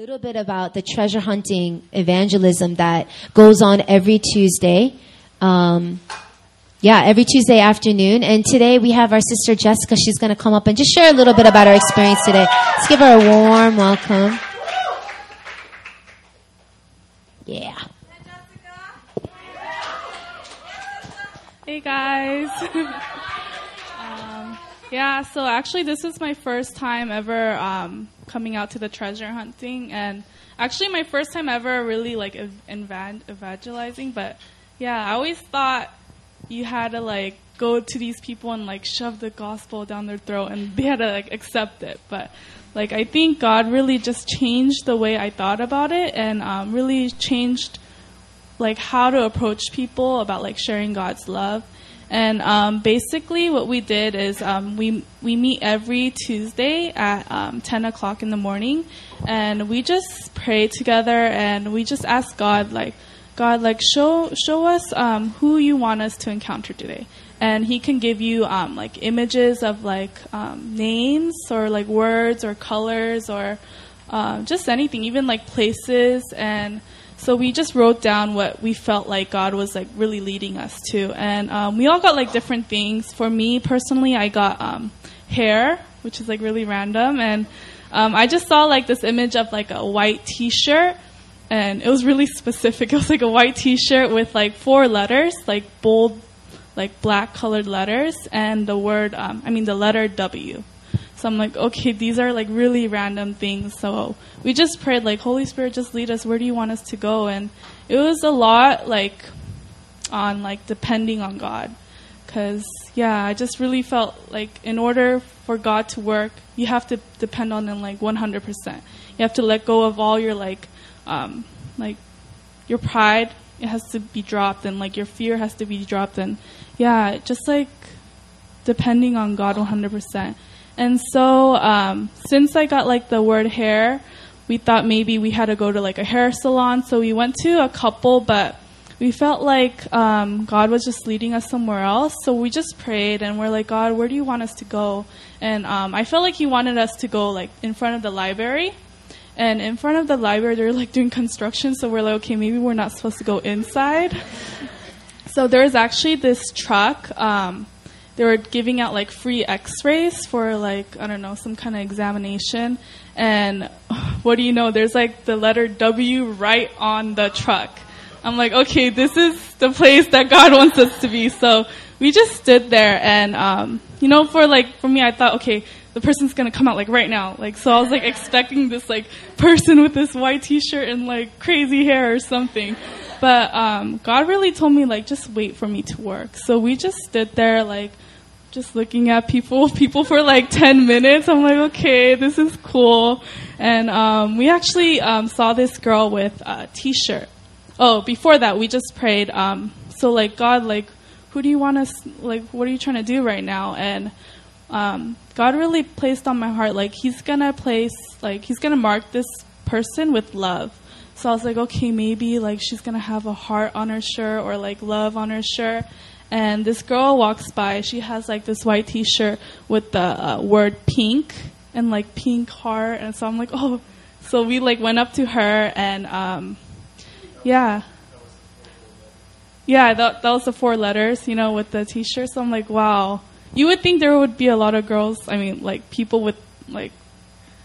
little bit about the treasure hunting evangelism that goes on every Tuesday. Um, yeah, every Tuesday afternoon. And today we have our sister Jessica. She's going to come up and just share a little bit about our experience today. Let's give her a warm welcome. Yeah. Hey guys. yeah, so actually this is my first time ever um, coming out to the treasure hunting, and actually my first time ever really like ev- evangelizing. But yeah, I always thought you had to like go to these people and like shove the gospel down their throat, and they had to like accept it. But like I think God really just changed the way I thought about it, and um, really changed like how to approach people about like sharing God's love. And um, basically, what we did is um, we we meet every Tuesday at um, 10 o'clock in the morning, and we just pray together, and we just ask God like, God like show show us um, who you want us to encounter today, and He can give you um, like images of like um, names or like words or colors or uh, just anything, even like places. And so we just wrote down what we felt like God was like really leading us to, and um, we all got like different things. For me personally, I got um, hair, which is like really random, and um, I just saw like this image of like a white T-shirt, and it was really specific. It was like a white T-shirt with like four letters, like bold, like black colored letters, and the word, um, I mean the letter W. So I'm like, okay, these are like really random things. So we just prayed like, Holy Spirit, just lead us. Where do you want us to go? And it was a lot like on like depending on God. Cause yeah, I just really felt like in order for God to work, you have to depend on Him like 100%. You have to let go of all your like, um, like your pride. It has to be dropped, and like your fear has to be dropped, and yeah, just like depending on God 100%. And so, um, since I got like the word hair, we thought maybe we had to go to like a hair salon. So we went to a couple, but we felt like um, God was just leading us somewhere else. So we just prayed and we're like, God, where do you want us to go? And um, I felt like He wanted us to go like in front of the library. And in front of the library, they're like doing construction. So we're like, okay, maybe we're not supposed to go inside. so there's actually this truck. Um, they were giving out like free x-rays for like i don't know some kind of examination. And what do you know? There's like the letter w right on the truck. I'm like okay this is the place that god wants us to be. So we just stood there and um, you know for like for me i thought okay the person's gonna come out like right now. Like so i was like expecting this like person with this white t-shirt and like crazy hair or something but um, god really told me like just wait for me to work so we just stood there like just looking at people, people for like 10 minutes. I'm like, okay, this is cool. And um, we actually um, saw this girl with a t-shirt. Oh, before that, we just prayed. Um, so like, God, like, who do you want us, like, what are you trying to do right now? And um, God really placed on my heart, like, He's gonna place, like, He's gonna mark this person with love. So I was like, okay, maybe like she's gonna have a heart on her shirt or like love on her shirt and this girl walks by. She has like this white T-shirt with the uh, word pink and like pink heart, and so I'm like, oh. So we like went up to her and um, yeah, yeah, that that was the four letters, you know, with the T-shirt. So I'm like, wow. You would think there would be a lot of girls. I mean, like people with like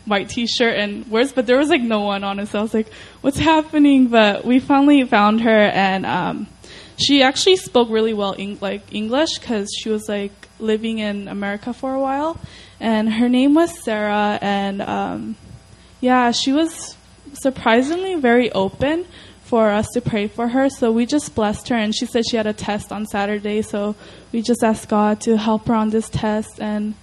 white t-shirt and words, but there was like no one on it. So I was like, what's happening? But we finally found her and, um, she actually spoke really well like English because she was like living in America for a while, and her name was Sarah, and um, yeah, she was surprisingly very open for us to pray for her. So we just blessed her, and she said she had a test on Saturday, so we just asked God to help her on this test, and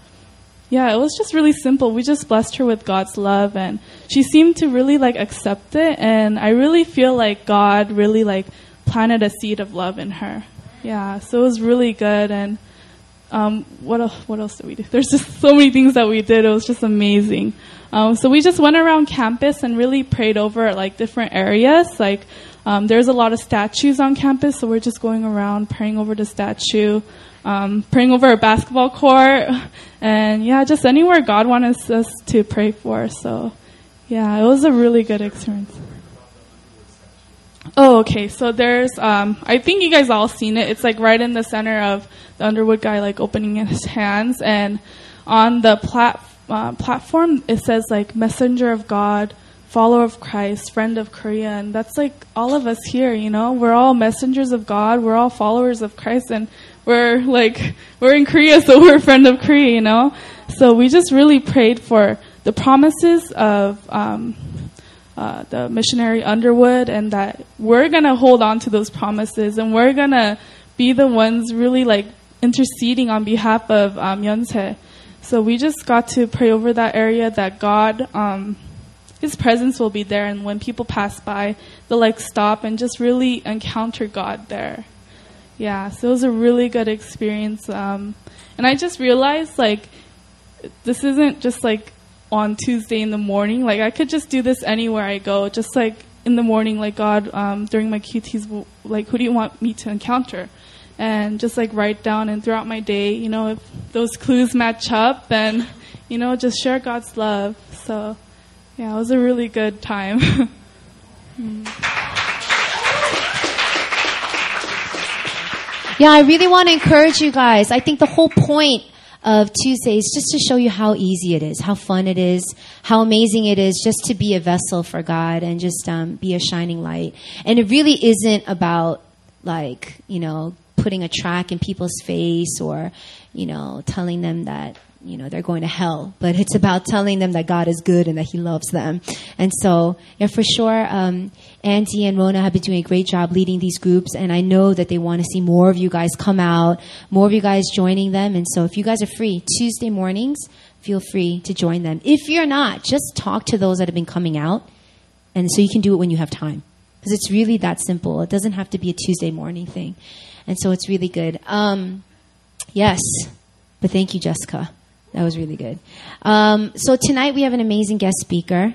yeah, it was just really simple. We just blessed her with God's love, and she seemed to really like accept it, and I really feel like God really like planted a seed of love in her. Yeah, so it was really good. And um, what else, what else did we do? There's just so many things that we did. It was just amazing. Um, so we just went around campus and really prayed over like different areas. Like um, there's a lot of statues on campus, so we're just going around praying over the statue, um, praying over a basketball court, and yeah, just anywhere God wants us to pray for. So yeah, it was a really good experience. Oh, okay. So there's, um, I think you guys all seen it. It's like right in the center of the Underwood guy, like opening his hands, and on the plat- uh, platform it says like messenger of God, follower of Christ, friend of Korea, and that's like all of us here. You know, we're all messengers of God. We're all followers of Christ, and we're like we're in Korea, so we're a friend of Korea. You know, so we just really prayed for the promises of. Um, uh, the missionary Underwood, and that we're gonna hold on to those promises, and we're gonna be the ones really like interceding on behalf of um, Yonsei. So we just got to pray over that area that God, um, His presence will be there, and when people pass by, they'll like stop and just really encounter God there. Yeah, so it was a really good experience, um, and I just realized like this isn't just like on Tuesday in the morning. Like I could just do this anywhere I go, just like in the morning, like God, um, during my QTs, like who do you want me to encounter? And just like write down and throughout my day, you know, if those clues match up, then, you know, just share God's love. So, yeah, it was a really good time. Yeah, I really want to encourage you guys. I think the whole point of Tuesday is just to show you how easy it is, how fun it is, how amazing it is just to be a vessel for God and just um, be a shining light. And it really isn't about like, you know, putting a track in people's face or, you know, telling them that you know they're going to hell. But it's about telling them that god is good and that he loves them. And so yeah for sure um, andy and rona have been doing a great job leading these groups. And i know that they want to see more of you guys come out more of you guys joining them. And so if you guys are free tuesday mornings feel free to join them. If you're not just talk to those that have been coming out. And so you can do it when you have time. Because it's really that simple. It doesn't have to be a tuesday morning thing. And so it's really good. Um, yes. But thank you jessica that was really good. Um, so tonight we have an amazing guest speaker.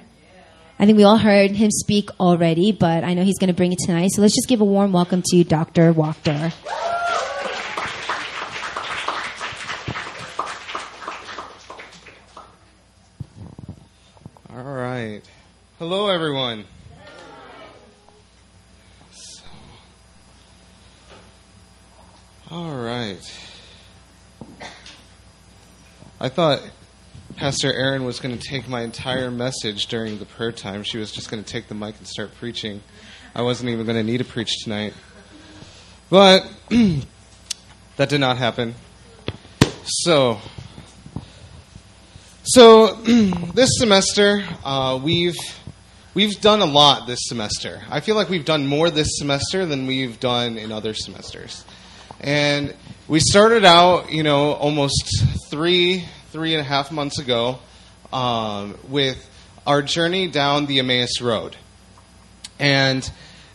I think we all heard him speak already, but I know he's going to bring it tonight. So let's just give a warm welcome to Dr. Wachter. All right. Hello, everyone. All right. I thought Pastor Erin was going to take my entire message during the prayer time. She was just going to take the mic and start preaching. I wasn't even going to need to preach tonight. But that did not happen. So, so this semester uh, we've we've done a lot this semester. I feel like we've done more this semester than we've done in other semesters. And we started out, you know, almost three, three and a half months ago um, with our journey down the Emmaus Road. And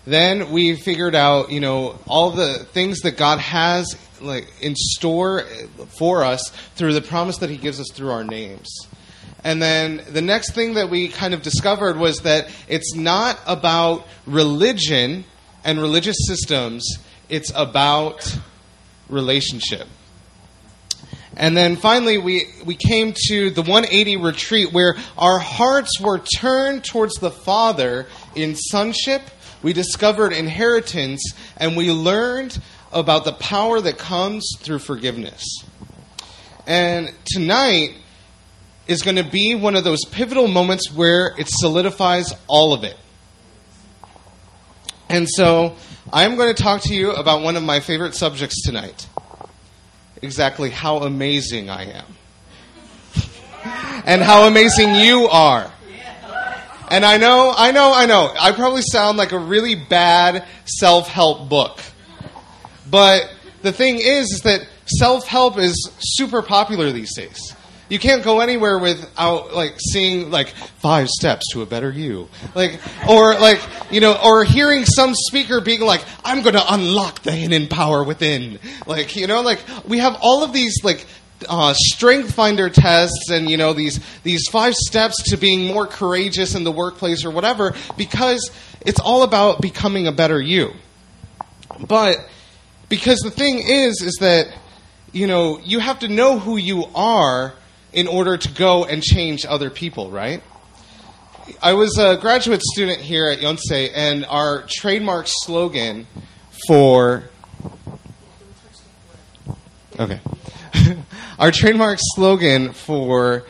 then we figured out, you know, all the things that God has like in store for us through the promise that He gives us through our names. And then the next thing that we kind of discovered was that it's not about religion and religious systems, it's about relationship. And then finally, we, we came to the 180 retreat where our hearts were turned towards the Father in sonship. We discovered inheritance and we learned about the power that comes through forgiveness. And tonight is going to be one of those pivotal moments where it solidifies all of it. And so I'm going to talk to you about one of my favorite subjects tonight exactly how amazing I am. and how amazing you are. And I know, I know, I know, I probably sound like a really bad self help book. But the thing is, is that self help is super popular these days. You can't go anywhere without like seeing like five steps to a better you. Like or like, you know, or hearing some speaker being like, I'm going to unlock the hidden power within. Like, you know, like we have all of these like uh, strength finder tests and you know these these five steps to being more courageous in the workplace or whatever because it's all about becoming a better you but because the thing is is that you know you have to know who you are in order to go and change other people, right? I was a graduate student here at Yonsei, and our trademark slogan for okay, our trademark slogan for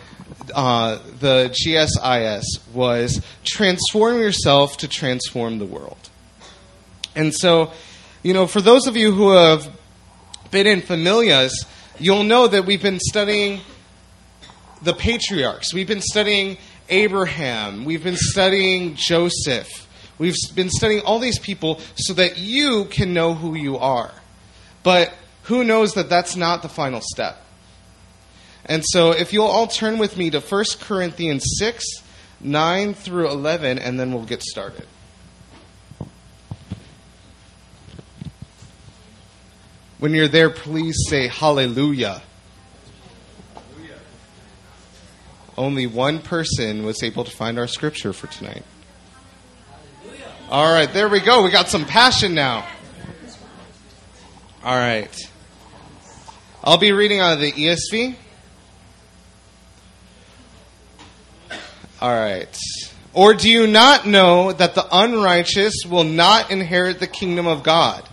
uh, the GSIS was "Transform yourself to transform the world." And so, you know, for those of you who have been in familias, you'll know that we've been studying the patriarchs. We've been studying Abraham. We've been studying Joseph. We've been studying all these people so that you can know who you are. But who knows that that's not the final step? And so if you'll all turn with me to 1 Corinthians 6, 9 through 11, and then we'll get started. When you're there, please say hallelujah. Only one person was able to find our scripture for tonight. All right, there we go. We got some passion now. All right. I'll be reading out of the ESV. All right. Or do you not know that the unrighteous will not inherit the kingdom of God?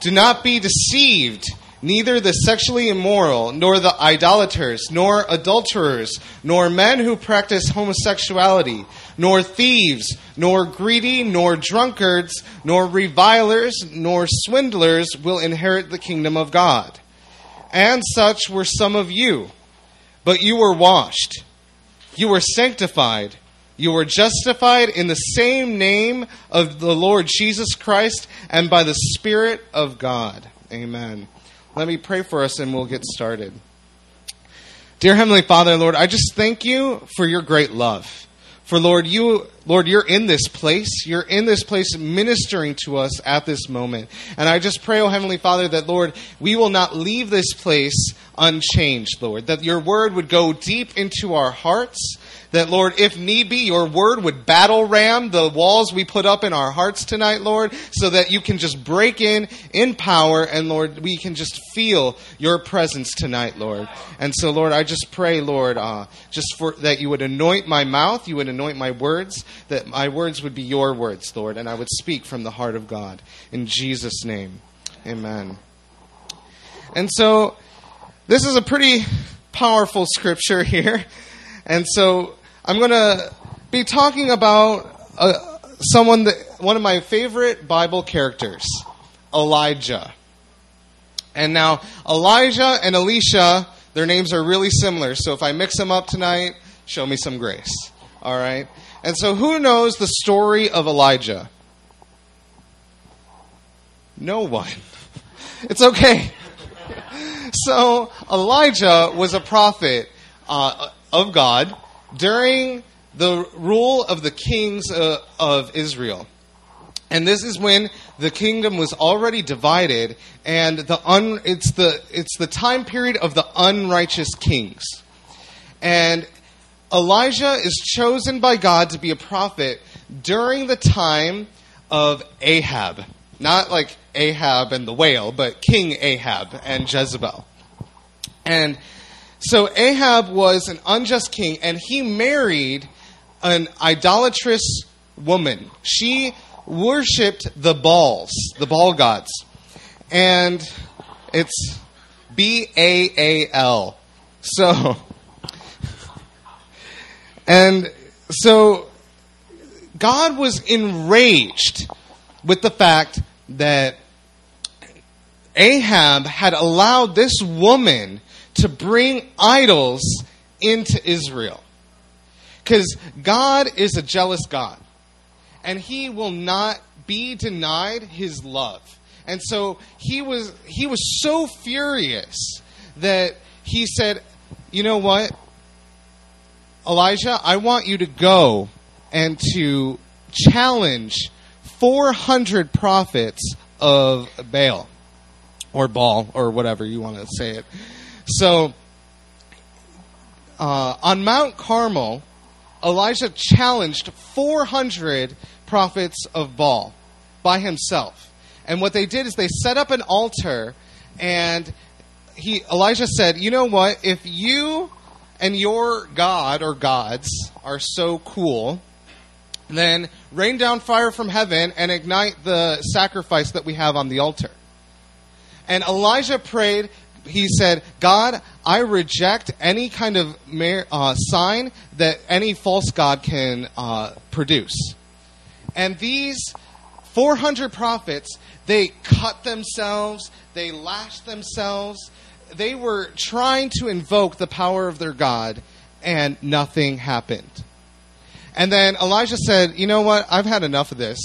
Do not be deceived. Neither the sexually immoral, nor the idolaters, nor adulterers, nor men who practice homosexuality, nor thieves, nor greedy, nor drunkards, nor revilers, nor swindlers will inherit the kingdom of God. And such were some of you. But you were washed, you were sanctified, you were justified in the same name of the Lord Jesus Christ and by the Spirit of God. Amen. Let me pray for us and we'll get started. Dear Heavenly Father, Lord, I just thank you for your great love. For Lord, you Lord, you're in this place. You're in this place ministering to us at this moment. And I just pray, oh Heavenly Father, that Lord, we will not leave this place unchanged, Lord. That your word would go deep into our hearts that, Lord, if need be, your word would battle ram the walls we put up in our hearts tonight, Lord, so that you can just break in in power and, Lord, we can just feel your presence tonight, Lord. And so, Lord, I just pray, Lord, uh, just for that you would anoint my mouth, you would anoint my words, that my words would be your words, Lord, and I would speak from the heart of God. In Jesus' name, amen. And so, this is a pretty powerful scripture here. And so I'm going to be talking about uh, someone that one of my favorite Bible characters, Elijah. And now Elijah and Elisha, their names are really similar. So if I mix them up tonight, show me some grace. All right. And so who knows the story of Elijah? No one. It's okay. So Elijah was a prophet uh, of God during the rule of the kings uh, of Israel. And this is when the kingdom was already divided, and the un, it's the it's the time period of the unrighteous kings. And Elijah is chosen by God to be a prophet during the time of Ahab, not like Ahab and the whale, but King Ahab and Jezebel. And so Ahab was an unjust king, and he married an idolatrous woman. She worshipped the Baals, the Baal gods. And it's B A A L. So, and so God was enraged with the fact that Ahab had allowed this woman to bring idols into Israel. Because God is a jealous God, and He will not be denied His love. And so he was he was so furious that he said, "You know what, Elijah, I want you to go and to challenge 400 prophets of Baal or Baal or whatever you want to say it." So, uh, on Mount Carmel, Elijah challenged 400 prophets of Baal by himself. And what they did is they set up an altar, and he Elijah said, "You know what? If you and your God or gods are so cool, then rain down fire from heaven and ignite the sacrifice that we have on the altar. And Elijah prayed, he said, God, I reject any kind of uh, sign that any false God can uh, produce. And these 400 prophets, they cut themselves, they lashed themselves, they were trying to invoke the power of their God, and nothing happened. And then Elijah said, You know what? I've had enough of this.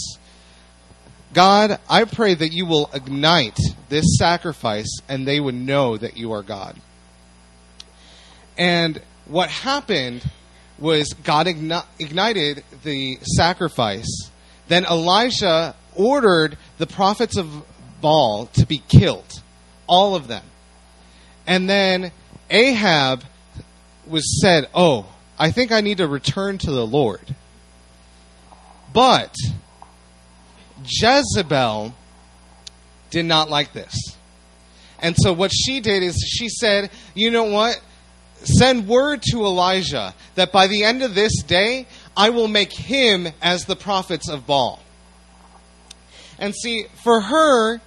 God, I pray that you will ignite this sacrifice and they would know that you are God. And what happened was God igni- ignited the sacrifice. Then Elijah ordered the prophets of Baal to be killed, all of them. And then Ahab was said, "Oh, I think I need to return to the Lord." But Jezebel did not like this. And so what she did is she said, "You know what? Send word to Elijah that by the end of this day, I will make him as the prophets of Baal." And see, for her,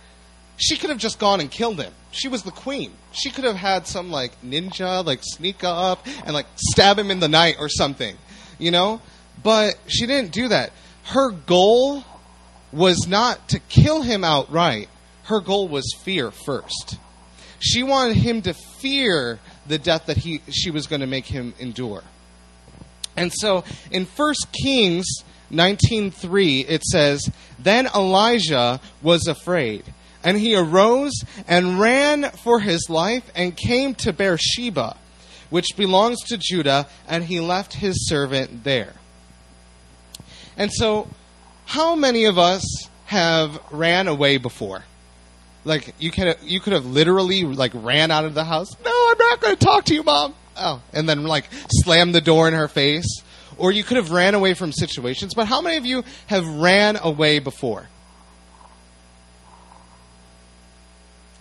she could have just gone and killed him. She was the queen. She could have had some like ninja like sneak up and like stab him in the night or something, you know? But she didn't do that. Her goal was not to kill him outright. Her goal was fear first. She wanted him to fear the death that he she was going to make him endure. And so in 1 Kings 19:3 it says, "Then Elijah was afraid, and he arose and ran for his life and came to Beersheba, which belongs to Judah, and he left his servant there." And so how many of us have ran away before? Like you could you could have literally like ran out of the house. No, I'm not going to talk to you, mom. Oh, and then like slammed the door in her face. Or you could have ran away from situations. But how many of you have ran away before?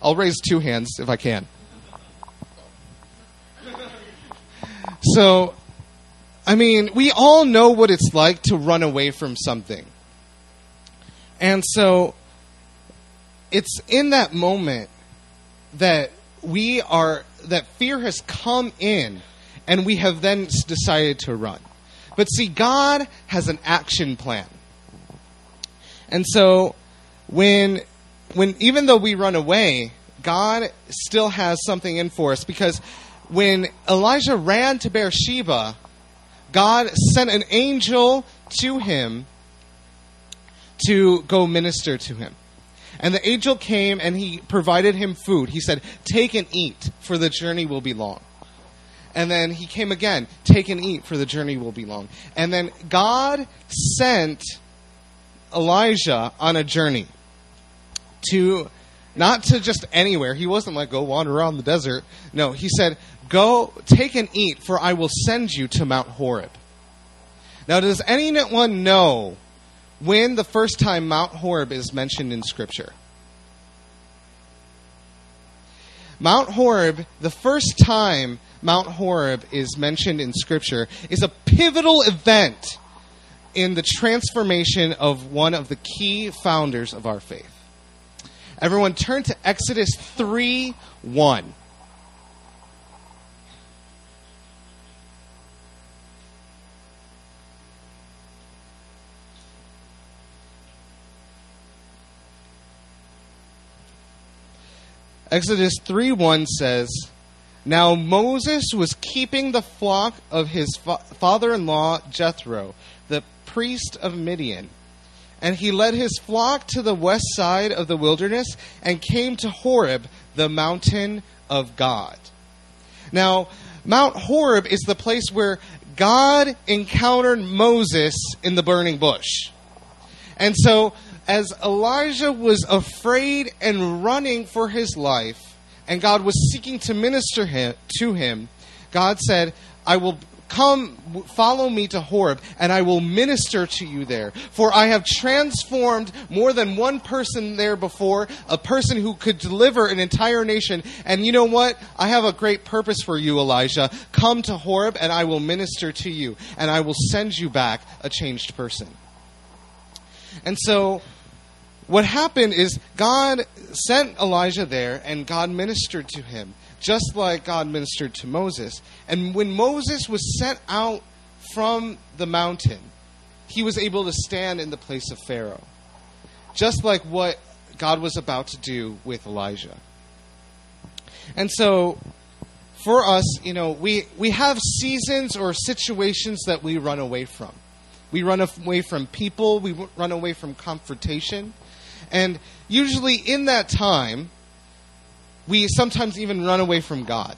I'll raise two hands if I can. So, I mean, we all know what it's like to run away from something. And so, it's in that moment that we are, that fear has come in and we have then decided to run. But see, God has an action plan. And so, when, when, even though we run away, God still has something in for us because when Elijah ran to Beersheba, God sent an angel to him to go minister to him. And the angel came and he provided him food. He said, Take and eat, for the journey will be long. And then he came again, Take and eat, for the journey will be long. And then God sent Elijah on a journey to not to just anywhere. He wasn't like, go wander around the desert. No, he said, go take and eat, for I will send you to Mount Horeb. Now, does anyone know when the first time Mount Horeb is mentioned in Scripture? Mount Horeb, the first time Mount Horeb is mentioned in Scripture, is a pivotal event in the transformation of one of the key founders of our faith. Everyone turn to Exodus 3 1. Exodus 3 1 says, Now Moses was keeping the flock of his fa- father in law Jethro, the priest of Midian. And he led his flock to the west side of the wilderness and came to Horeb, the mountain of God. Now, Mount Horeb is the place where God encountered Moses in the burning bush. And so, as Elijah was afraid and running for his life, and God was seeking to minister him, to him, God said, I will come, follow me to Horeb, and I will minister to you there. For I have transformed more than one person there before, a person who could deliver an entire nation. And you know what? I have a great purpose for you, Elijah. Come to Horeb, and I will minister to you, and I will send you back a changed person. And so what happened is God sent Elijah there and God ministered to him, just like God ministered to Moses. And when Moses was sent out from the mountain, he was able to stand in the place of Pharaoh, just like what God was about to do with Elijah. And so, for us, you know, we, we have seasons or situations that we run away from. We run away from people, we run away from confrontation. And usually in that time, we sometimes even run away from God.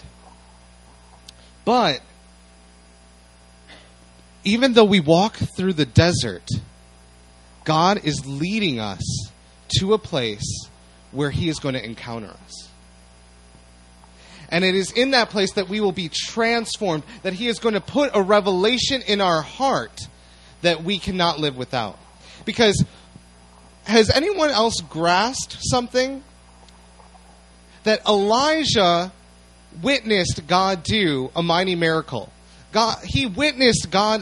But even though we walk through the desert, God is leading us to a place where He is going to encounter us. And it is in that place that we will be transformed, that He is going to put a revelation in our heart that we cannot live without. Because has anyone else grasped something? That Elijah witnessed God do a mighty miracle. God, he witnessed God,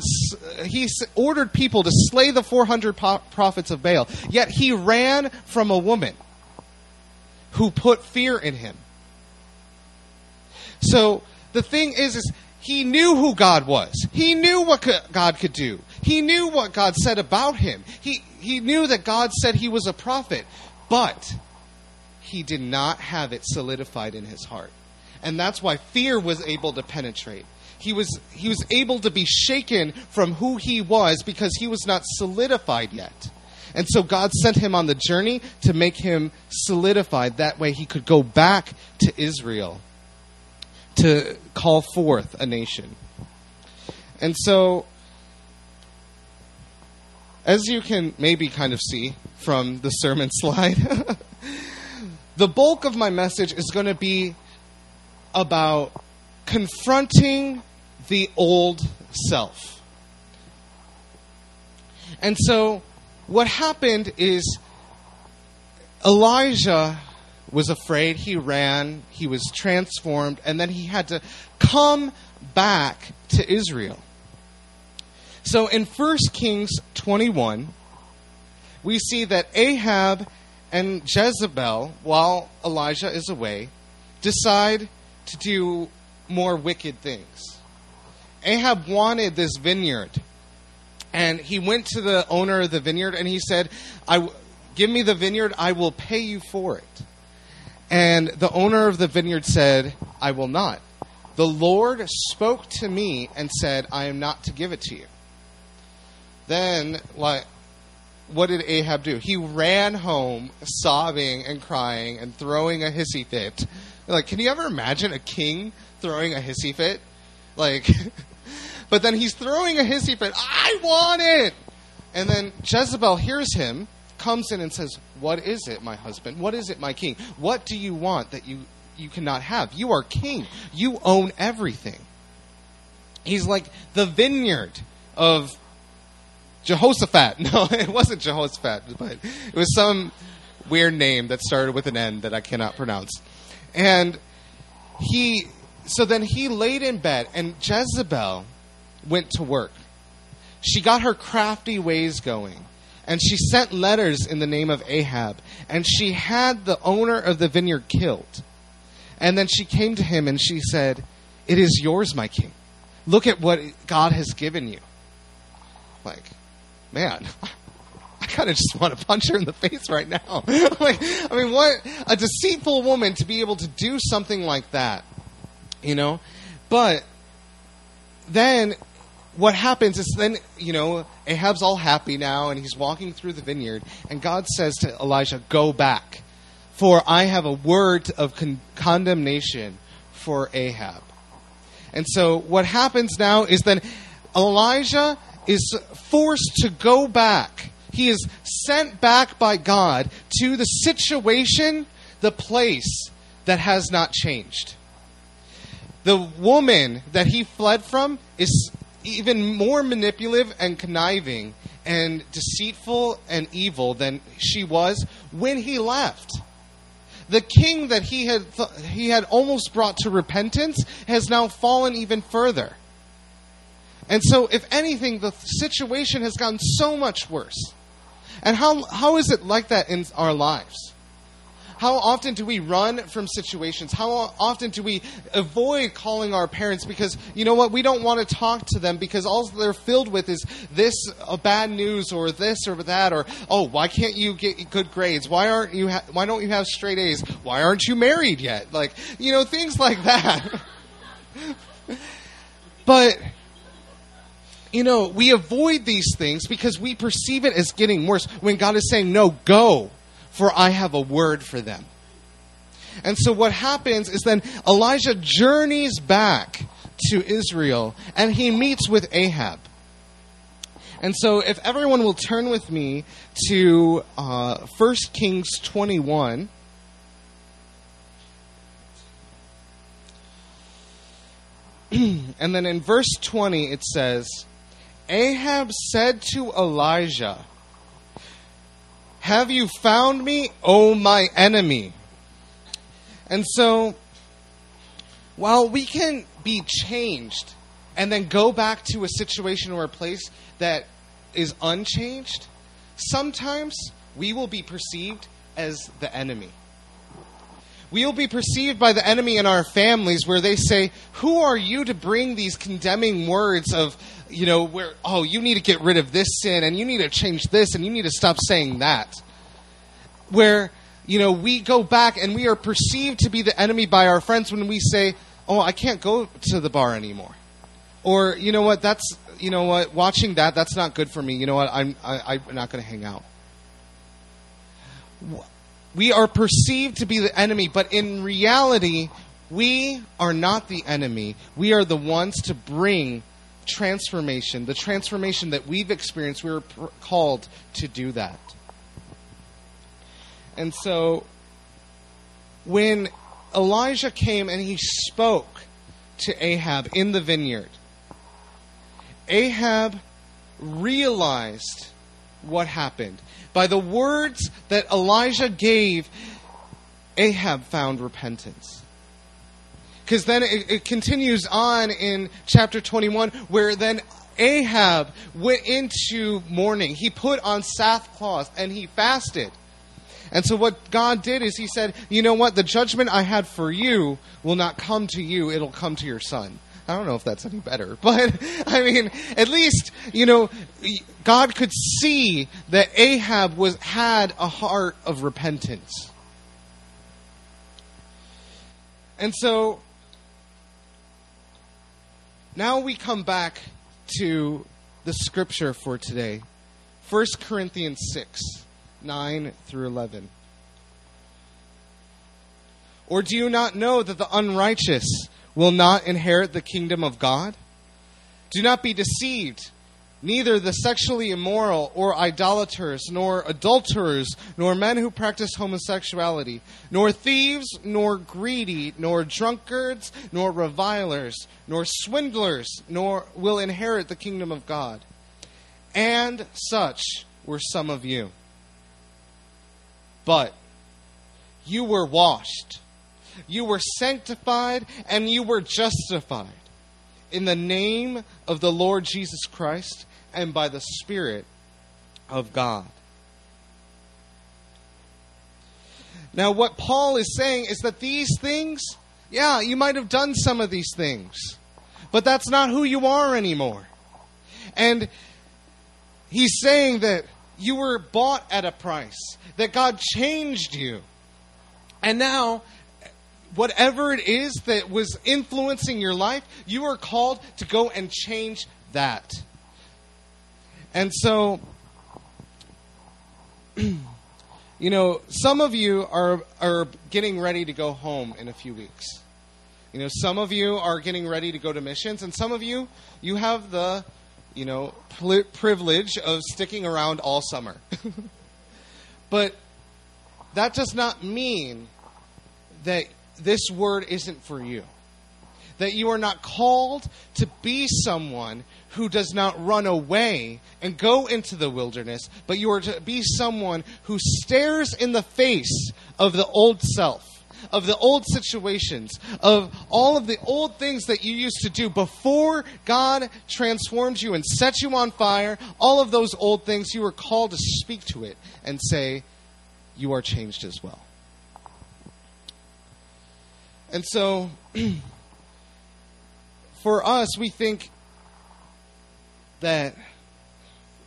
he ordered people to slay the 400 prophets of Baal, yet he ran from a woman who put fear in him. So the thing is, is he knew who God was. He knew what God could do. He knew what God said about him. He, he knew that God said he was a prophet, but he did not have it solidified in his heart. And that's why fear was able to penetrate. He was, he was able to be shaken from who he was because he was not solidified yet. And so God sent him on the journey to make him solidified. That way he could go back to Israel to call forth a nation. And so as you can maybe kind of see from the sermon slide, the bulk of my message is going to be about confronting the old self. And so, what happened is Elijah was afraid, he ran, he was transformed, and then he had to come back to Israel. So in 1 Kings 21, we see that Ahab and Jezebel, while Elijah is away, decide to do more wicked things. Ahab wanted this vineyard. And he went to the owner of the vineyard and he said, I, Give me the vineyard, I will pay you for it. And the owner of the vineyard said, I will not. The Lord spoke to me and said, I am not to give it to you. Then, like, what did Ahab do? He ran home sobbing and crying and throwing a hissy fit. Like, can you ever imagine a king throwing a hissy fit? Like, but then he's throwing a hissy fit. I want it! And then Jezebel hears him, comes in and says, What is it, my husband? What is it, my king? What do you want that you, you cannot have? You are king. You own everything. He's like the vineyard of Jehoshaphat. No, it wasn't Jehoshaphat, but it was some weird name that started with an N that I cannot pronounce. And he, so then he laid in bed, and Jezebel went to work. She got her crafty ways going, and she sent letters in the name of Ahab, and she had the owner of the vineyard killed. And then she came to him and she said, It is yours, my king. Look at what God has given you. Like, man, I kind of just want to punch her in the face right now. like, I mean, what a deceitful woman to be able to do something like that, you know? But then what happens is then, you know, Ahab's all happy now and he's walking through the vineyard and God says to Elijah, "Go back, for I have a word of con- condemnation for Ahab." And so what happens now is then Elijah is forced to go back. He is sent back by God to the situation, the place that has not changed. The woman that he fled from is even more manipulative and conniving and deceitful and evil than she was when he left. The king that he had th- he had almost brought to repentance has now fallen even further. And so, if anything, the situation has gotten so much worse. And how, how is it like that in our lives? How often do we run from situations? How often do we avoid calling our parents because, you know what, we don't want to talk to them because all they're filled with is this uh, bad news or this or that or, oh, why can't you get good grades? Why aren't you, ha- why don't you have straight A's? Why aren't you married yet? Like, you know, things like that. but, you know, we avoid these things because we perceive it as getting worse when God is saying, no, go for I have a word for them. And so what happens is then Elijah journeys back to Israel and he meets with Ahab. And so if everyone will turn with me to uh, 1 Kings 21. and then in verse 20 it says, Ahab said to Elijah, have you found me, O my enemy? And so, while we can be changed and then go back to a situation or a place that is unchanged, sometimes we will be perceived as the enemy. We will be perceived by the enemy in our families where they say, Who are you to bring these condemning words of you know, where, oh, you need to get rid of this sin and you need to change this and you need to stop saying that. Where, you know, we go back and we are perceived to be the enemy by our friends when we say, oh, I can't go to the bar anymore. Or, you know what, that's, you know what, watching that, that's not good for me. You know what, I'm, I, I'm not going to hang out. We are perceived to be the enemy, but in reality, we are not the enemy. We are the ones to bring transformation, the transformation that we've experienced, we were pr- called to do that. And so when Elijah came and he spoke to Ahab in the vineyard, Ahab realized what happened. By the words that Elijah gave, Ahab found repentance. Because then it, it continues on in chapter 21, where then Ahab went into mourning. He put on sackcloth and he fasted. And so what God did is he said, you know what? The judgment I had for you will not come to you. It'll come to your son. I don't know if that's any better, but I mean, at least, you know, God could see that Ahab was, had a heart of repentance. And so now we come back to the scripture for today 1 Corinthians 6 9 through 11. Or do you not know that the unrighteous will not inherit the kingdom of God? Do not be deceived. Neither the sexually immoral or idolaters, nor adulterers, nor men who practice homosexuality, nor thieves, nor greedy, nor drunkards, nor revilers, nor swindlers, nor will inherit the kingdom of God. And such were some of you. But you were washed, you were sanctified, and you were justified in the name of the Lord Jesus Christ and by the Spirit of God. Now, what Paul is saying is that these things, yeah, you might have done some of these things, but that's not who you are anymore. And he's saying that you were bought at a price, that God changed you. And now, whatever it is that was influencing your life, you are called to go and change that. And so, you know, some of you are, are getting ready to go home in a few weeks. You know, some of you are getting ready to go to missions, and some of you, you have the, you know, privilege of sticking around all summer. but that does not mean that this word isn't for you that you are not called to be someone who does not run away and go into the wilderness, but you are to be someone who stares in the face of the old self of the old situations, of all of the old things that you used to do before God transformed you and set you on fire, all of those old things, you are called to speak to it and say, You are changed as well. And so, for us, we think that,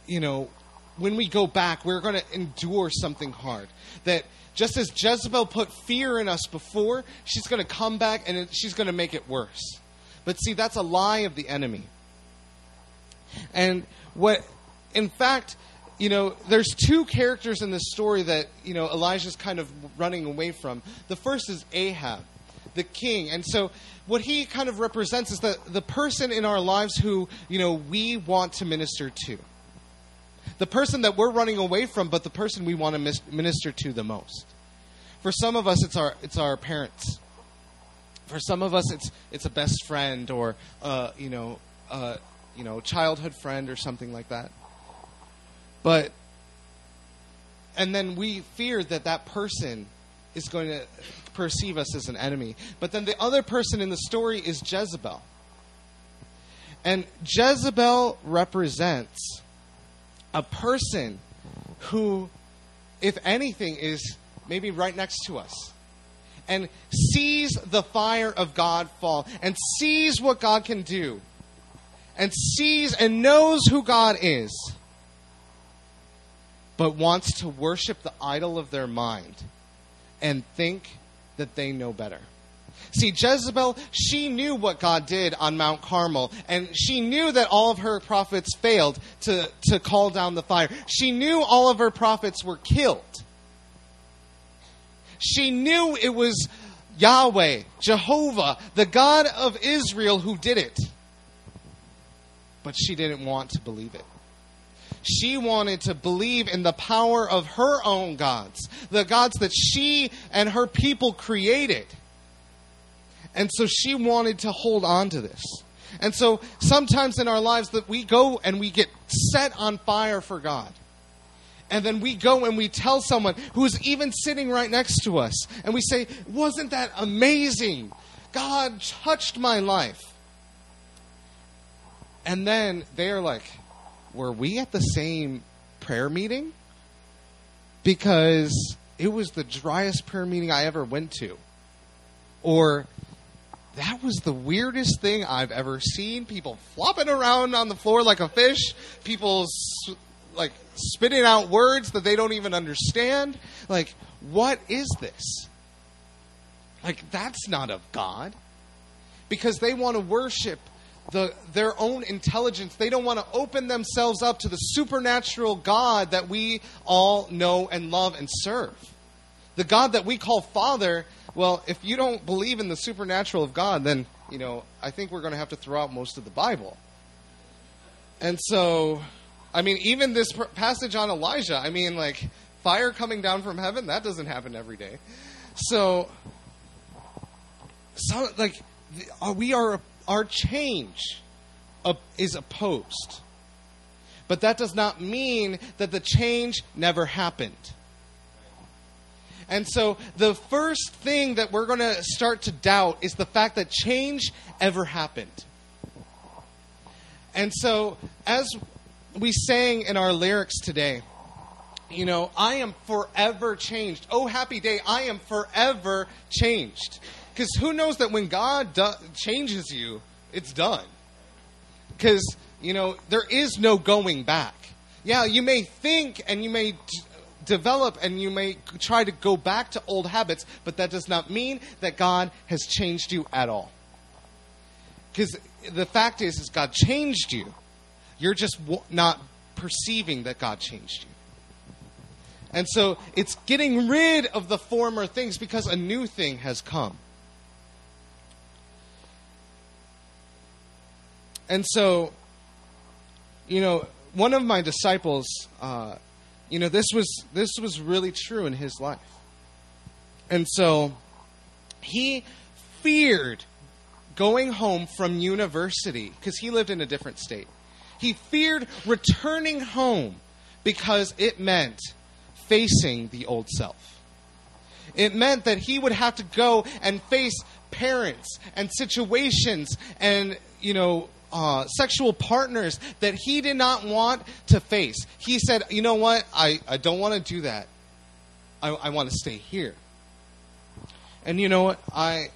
you know, when we go back, we're going to endure something hard. That just as Jezebel put fear in us before, she's going to come back and she's going to make it worse. But see, that's a lie of the enemy. And what, in fact, you know, there's two characters in this story that, you know, Elijah's kind of running away from. The first is Ahab, the king. And so what he kind of represents is the, the person in our lives who, you know, we want to minister to the person that we're running away from, but the person we want to minister to the most. For some of us, it's our it's our parents. For some of us, it's it's a best friend or uh, you know uh, you know childhood friend or something like that. But and then we fear that that person is going to perceive us as an enemy. But then the other person in the story is Jezebel. And Jezebel represents a person who, if anything, is maybe right next to us and sees the fire of God fall and sees what God can do and sees and knows who God is, but wants to worship the idol of their mind and think that they know better. See, Jezebel, she knew what God did on Mount Carmel, and she knew that all of her prophets failed to, to call down the fire. She knew all of her prophets were killed. She knew it was Yahweh, Jehovah, the God of Israel who did it. But she didn't want to believe it. She wanted to believe in the power of her own gods, the gods that she and her people created. And so she wanted to hold on to this. And so sometimes in our lives that we go and we get set on fire for God. And then we go and we tell someone who's even sitting right next to us, and we say, Wasn't that amazing? God touched my life. And then they're like, Were we at the same prayer meeting? Because it was the driest prayer meeting I ever went to. Or that was the weirdest thing I've ever seen. People flopping around on the floor like a fish. People like spitting out words that they don't even understand. Like, what is this? Like, that's not of God. Because they want to worship the, their own intelligence. They don't want to open themselves up to the supernatural God that we all know and love and serve. The God that we call Father well, if you don't believe in the supernatural of God, then, you know, I think we're going to have to throw out most of the Bible. And so, I mean, even this passage on Elijah, I mean, like, fire coming down from heaven, that doesn't happen every day. So, so like, we are, our change is opposed. But that does not mean that the change never happened. And so the first thing that we're going to start to doubt is the fact that change ever happened. And so as we sang in our lyrics today, you know, I am forever changed. Oh, happy day, I am forever changed. Because who knows that when God do- changes you, it's done. Because, you know, there is no going back. Yeah, you may think and you may develop and you may try to go back to old habits, but that does not mean that God has changed you at all. Because the fact is, is God changed you. You're just not perceiving that God changed you. And so it's getting rid of the former things because a new thing has come. And so, you know, one of my disciples, uh, you know, this was this was really true in his life. And so he feared going home from university because he lived in a different state. He feared returning home because it meant facing the old self. It meant that he would have to go and face parents and situations and, you know, uh, sexual partners that he did not want to face. He said, You know what? I, I don't want to do that. I, I want to stay here. And you know what? I,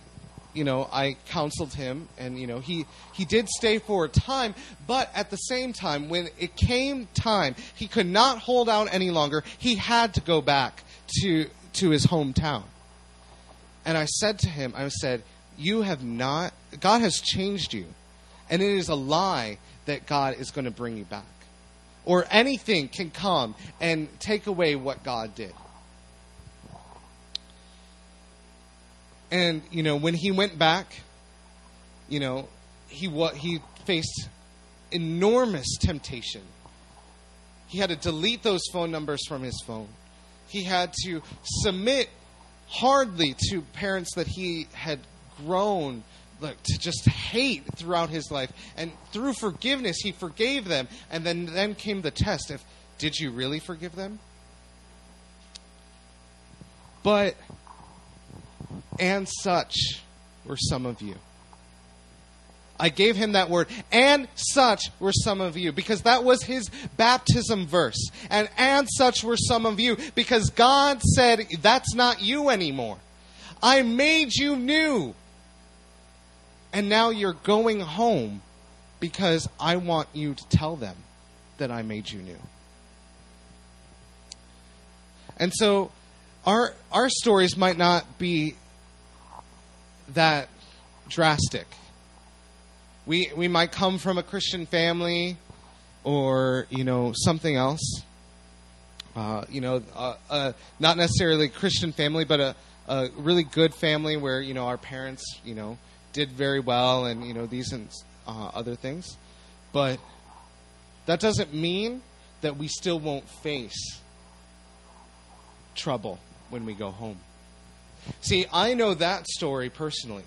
you know, I counseled him, and you know, he he did stay for a time. But at the same time, when it came time, he could not hold out any longer. He had to go back to to his hometown. And I said to him, I said, "You have not. God has changed you, and it is a lie that God is going to bring you back, or anything can come and take away what God did." And you know, when he went back, you know, he he faced enormous temptation. He had to delete those phone numbers from his phone. He had to submit hardly to parents that he had grown like, to just hate throughout his life. And through forgiveness, he forgave them. And then, then came the test of did you really forgive them? But and such were some of you. I gave him that word. And such were some of you, because that was his baptism verse. And and such were some of you, because God said, That's not you anymore. I made you new. And now you're going home because I want you to tell them that I made you new. And so our our stories might not be that drastic. We we might come from a Christian family, or you know something else. Uh, you know, uh, uh, not necessarily a Christian family, but a, a really good family where you know our parents, you know, did very well, and you know these and uh, other things. But that doesn't mean that we still won't face trouble when we go home. See, I know that story personally.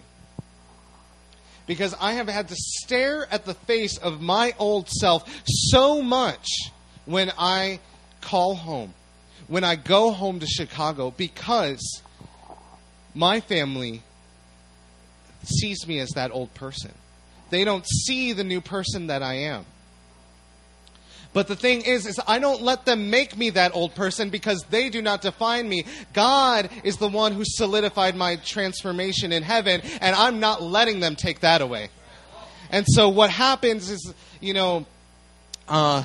Because I have had to stare at the face of my old self so much when I call home, when I go home to Chicago, because my family sees me as that old person. They don't see the new person that I am. But the thing is, is I don't let them make me that old person because they do not define me. God is the one who solidified my transformation in heaven, and I'm not letting them take that away. And so what happens is, you know, uh,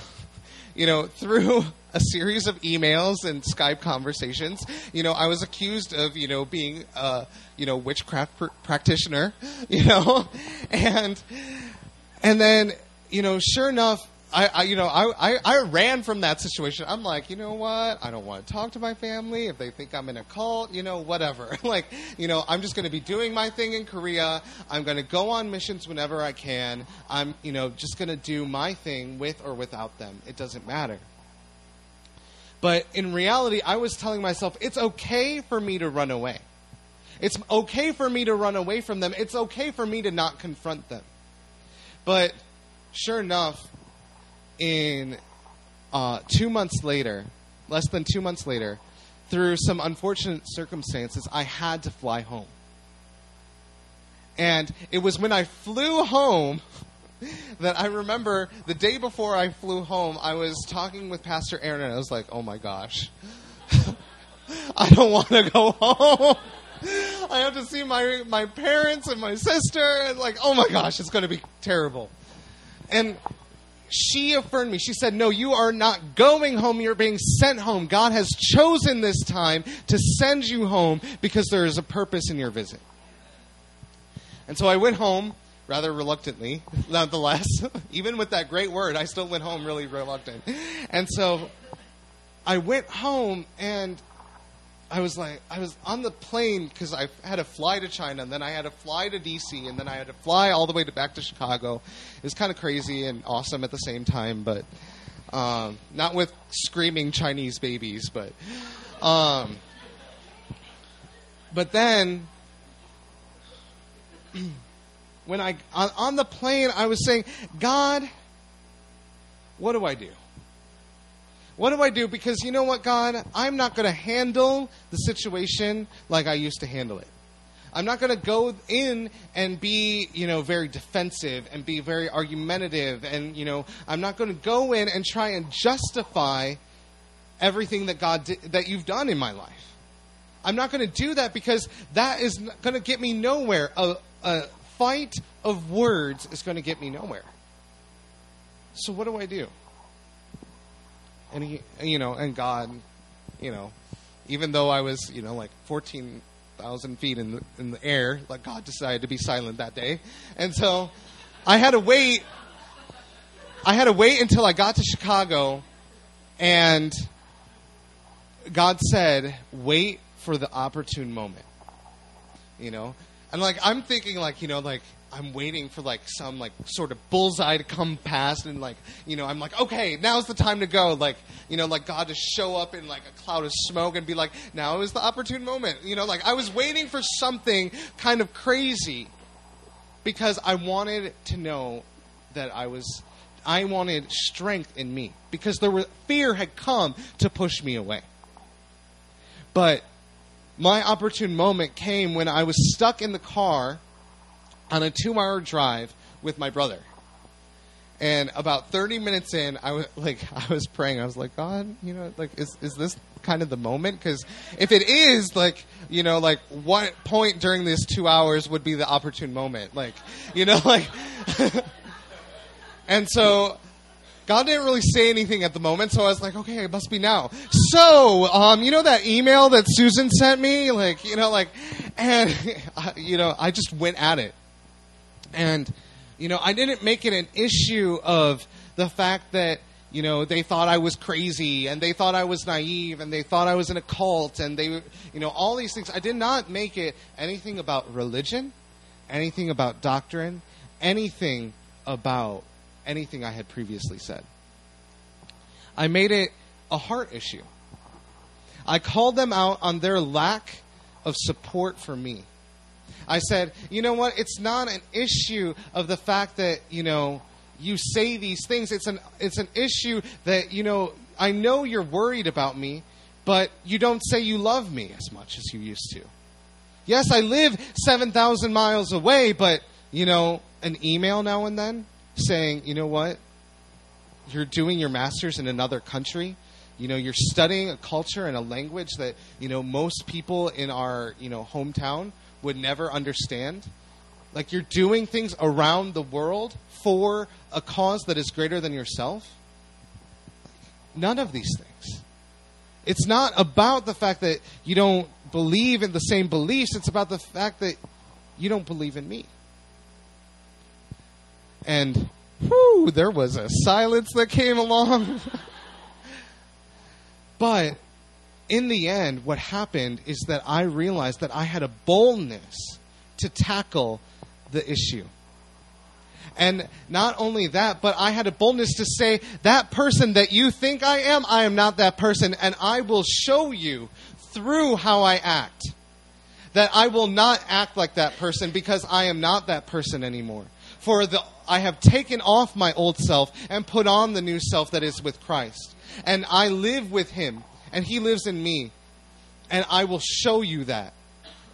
you know, through a series of emails and Skype conversations, you know, I was accused of, you know, being, a, you know, witchcraft pr- practitioner, you know, and and then, you know, sure enough, I, I, you know, I, I, I ran from that situation. I'm like, you know what? I don't want to talk to my family. If they think I'm in a cult, you know, whatever. like, you know, I'm just going to be doing my thing in Korea. I'm going to go on missions whenever I can. I'm, you know, just going to do my thing with or without them. It doesn't matter. But in reality, I was telling myself, it's okay for me to run away. It's okay for me to run away from them. It's okay for me to not confront them. But sure enough, in uh, two months later, less than two months later, through some unfortunate circumstances, I had to fly home. And it was when I flew home that I remember the day before I flew home, I was talking with Pastor Aaron, and I was like, oh my gosh, I don't want to go home. I have to see my, my parents and my sister, and like, oh my gosh, it's going to be terrible. And she affirmed me. She said, No, you are not going home. You're being sent home. God has chosen this time to send you home because there is a purpose in your visit. And so I went home rather reluctantly, nonetheless. Even with that great word, I still went home really reluctant. And so I went home and I was like, I was on the plane because I had to fly to China, and then I had to fly to DC, and then I had to fly all the way to back to Chicago. It was kind of crazy and awesome at the same time, but um, not with screaming Chinese babies, but um, but then when I on, on the plane, I was saying, God, what do I do? What do I do? Because you know what, God? I'm not going to handle the situation like I used to handle it. I'm not going to go in and be, you know, very defensive and be very argumentative. And, you know, I'm not going to go in and try and justify everything that God did, that you've done in my life. I'm not going to do that because that is going to get me nowhere. A fight of words is going to get me nowhere. So what do I do? And he, you know, and God, you know, even though I was, you know, like 14,000 feet in the, in the air, like God decided to be silent that day. And so I had to wait. I had to wait until I got to Chicago and God said, wait for the opportune moment. You know? And like I'm thinking like, you know, like I'm waiting for like some like sort of bullseye to come past and like, you know, I'm like, okay, now's the time to go. Like, you know, like God to show up in like a cloud of smoke and be like, now is the opportune moment. You know, like I was waiting for something kind of crazy because I wanted to know that I was I wanted strength in me because there were fear had come to push me away. But my opportune moment came when I was stuck in the car on a two hour drive with my brother. And about 30 minutes in, I was like, I was praying. I was like, God, you know, like, is, is this kind of the moment? Because if it is, like, you know, like, what point during these two hours would be the opportune moment? Like, you know, like, and so God didn't really say anything at the moment, so I was like, okay, it must be now. So, um, you know that email that Susan sent me? Like, you know, like, and, you know, I just went at it. And, you know, I didn't make it an issue of the fact that, you know, they thought I was crazy and they thought I was naive and they thought I was in a cult and they, you know, all these things. I did not make it anything about religion, anything about doctrine, anything about anything I had previously said. I made it a heart issue. I called them out on their lack of support for me. I said, you know what? It's not an issue of the fact that, you know, you say these things. It's an it's an issue that, you know, I know you're worried about me, but you don't say you love me as much as you used to. Yes, I live 7,000 miles away, but, you know, an email now and then saying, you know what? You're doing your master's in another country. You know, you're studying a culture and a language that, you know, most people in our, you know, hometown would never understand. Like you're doing things around the world for a cause that is greater than yourself. None of these things. It's not about the fact that you don't believe in the same beliefs, it's about the fact that you don't believe in me. And whew, there was a silence that came along. but in the end, what happened is that I realized that I had a boldness to tackle the issue. And not only that, but I had a boldness to say, that person that you think I am, I am not that person, and I will show you through how I act that I will not act like that person because I am not that person anymore. For the, I have taken off my old self and put on the new self that is with Christ. And I live with him, and he lives in me. And I will show you that.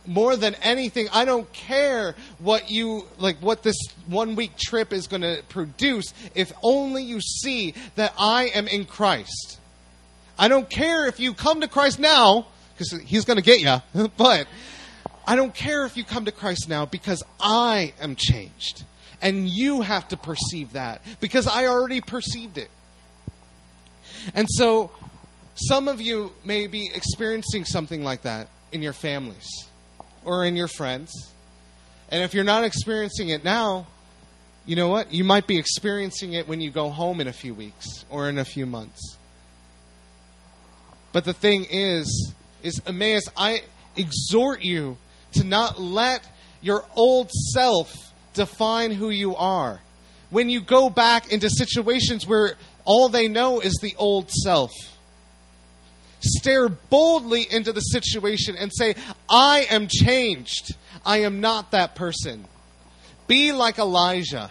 More than anything, I don't care what you, like, what this one week trip is going to produce if only you see that I am in Christ. I don't care if you come to Christ now, because he's going to get you, but I don't care if you come to Christ now because I am changed. And you have to perceive that because I already perceived it. And so, some of you may be experiencing something like that in your families or in your friends. And if you're not experiencing it now, you know what? You might be experiencing it when you go home in a few weeks or in a few months. But the thing is, is Emmaus, I exhort you to not let your old self define who you are. When you go back into situations where all they know is the old self, stare boldly into the situation and say, I am changed. I am not that person. Be like Elijah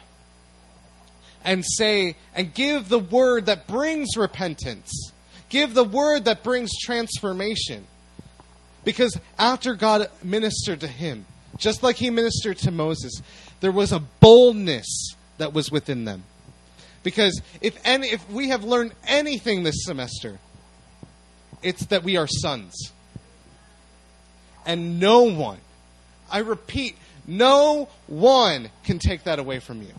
and say, and give the word that brings repentance. give the word that brings transformation. Because after God ministered to him, just like he ministered to Moses, there was a boldness that was within them. Because if any, if we have learned anything this semester, it's that we are sons. And no one, I repeat, no one can take that away from you.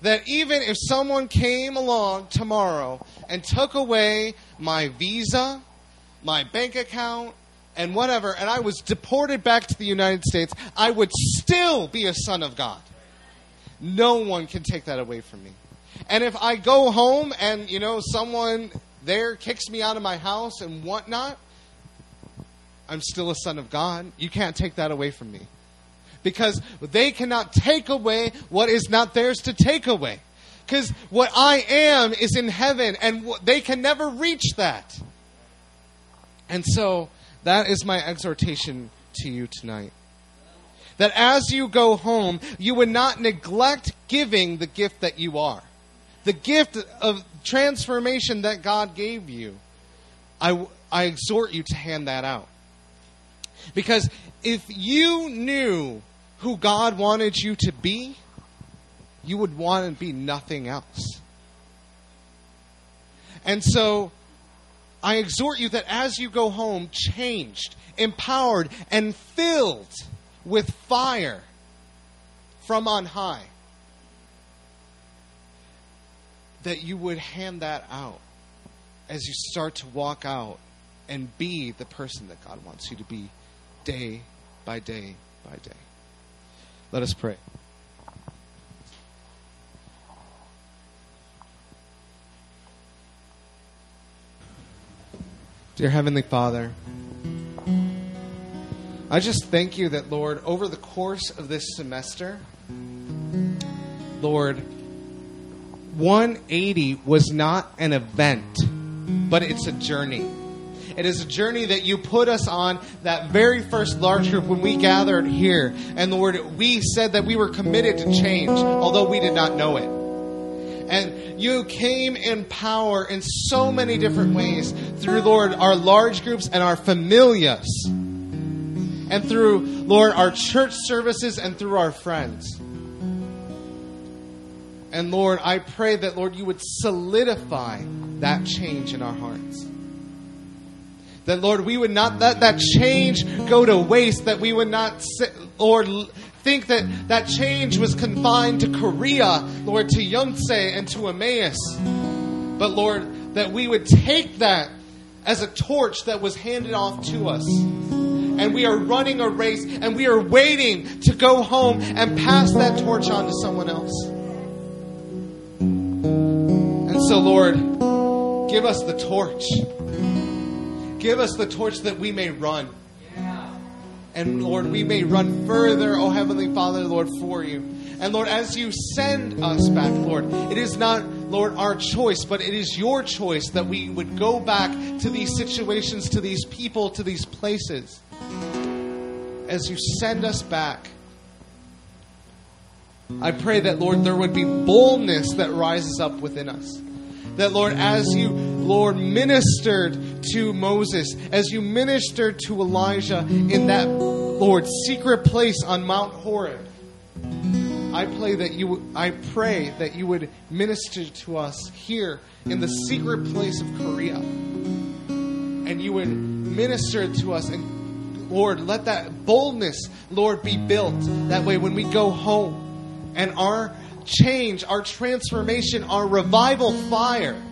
That even if someone came along tomorrow and took away my visa, my bank account, and whatever, and I was deported back to the United States, I would still be a son of God. No one can take that away from me. And if I go home and, you know, someone there kicks me out of my house and whatnot, I'm still a son of God. You can't take that away from me. Because they cannot take away what is not theirs to take away. Because what I am is in heaven, and they can never reach that. And so, that is my exhortation to you tonight. That as you go home, you would not neglect giving the gift that you are. The gift of transformation that God gave you. I, I exhort you to hand that out. Because if you knew who God wanted you to be, you would want to be nothing else. And so I exhort you that as you go home, changed, empowered, and filled with fire from on high, that you would hand that out as you start to walk out and be the person that God wants you to be day by day by day. Let us pray. Dear Heavenly Father, I just thank you that, Lord, over the course of this semester, Lord, 180 was not an event, but it's a journey. It is a journey that you put us on that very first large group when we gathered here. And Lord, we said that we were committed to change, although we did not know it. You came in power in so many different ways through, Lord, our large groups and our familias. And through, Lord, our church services and through our friends. And Lord, I pray that, Lord, you would solidify that change in our hearts. That, Lord, we would not let that change go to waste, that we would not, sit, Lord, think that that change was confined to Korea, Lord, to Yonsei and to Emmaus. But, Lord, that we would take that as a torch that was handed off to us. And we are running a race and we are waiting to go home and pass that torch on to someone else. And so, Lord, give us the torch. Give us the torch that we may run. And Lord, we may run further, oh Heavenly Father, Lord, for you. And Lord, as you send us back, Lord, it is not, Lord, our choice, but it is your choice that we would go back to these situations, to these people, to these places. As you send us back, I pray that, Lord, there would be boldness that rises up within us that, Lord, as you, Lord, ministered to Moses, as you ministered to Elijah in that, Lord, secret place on Mount Horeb, I pray that you I pray that you would minister to us here in the secret place of Korea. And you would minister to us and Lord, let that boldness, Lord, be built. That way when we go home and our change, our transformation, our revival fire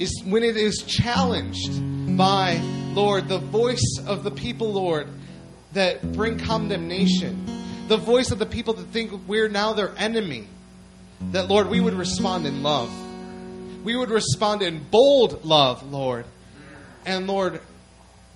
is when it is challenged by, Lord, the voice of the people, Lord, that bring condemnation, the voice of the people that think we're now their enemy, that, Lord, we would respond in love. We would respond in bold love, Lord. And, Lord,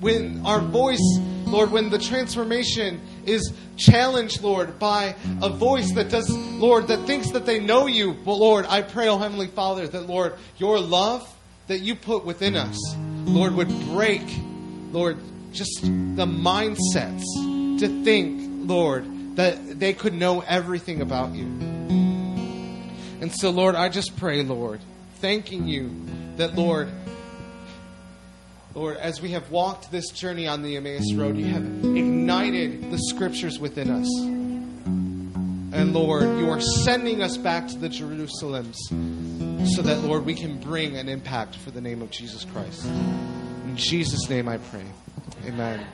when our voice, Lord, when the transformation is challenged, Lord, by a voice that does, Lord, that thinks that they know you, but Lord, I pray, oh Heavenly Father, that, Lord, your love that you put within us, Lord, would break, Lord, just the mindsets to think, Lord, that they could know everything about you. And so, Lord, I just pray, Lord, thanking you that, Lord, Lord, as we have walked this journey on the Emmaus Road, you have ignited the scriptures within us. And Lord, you are sending us back to the Jerusalems so that, Lord, we can bring an impact for the name of Jesus Christ. In Jesus' name I pray. Amen.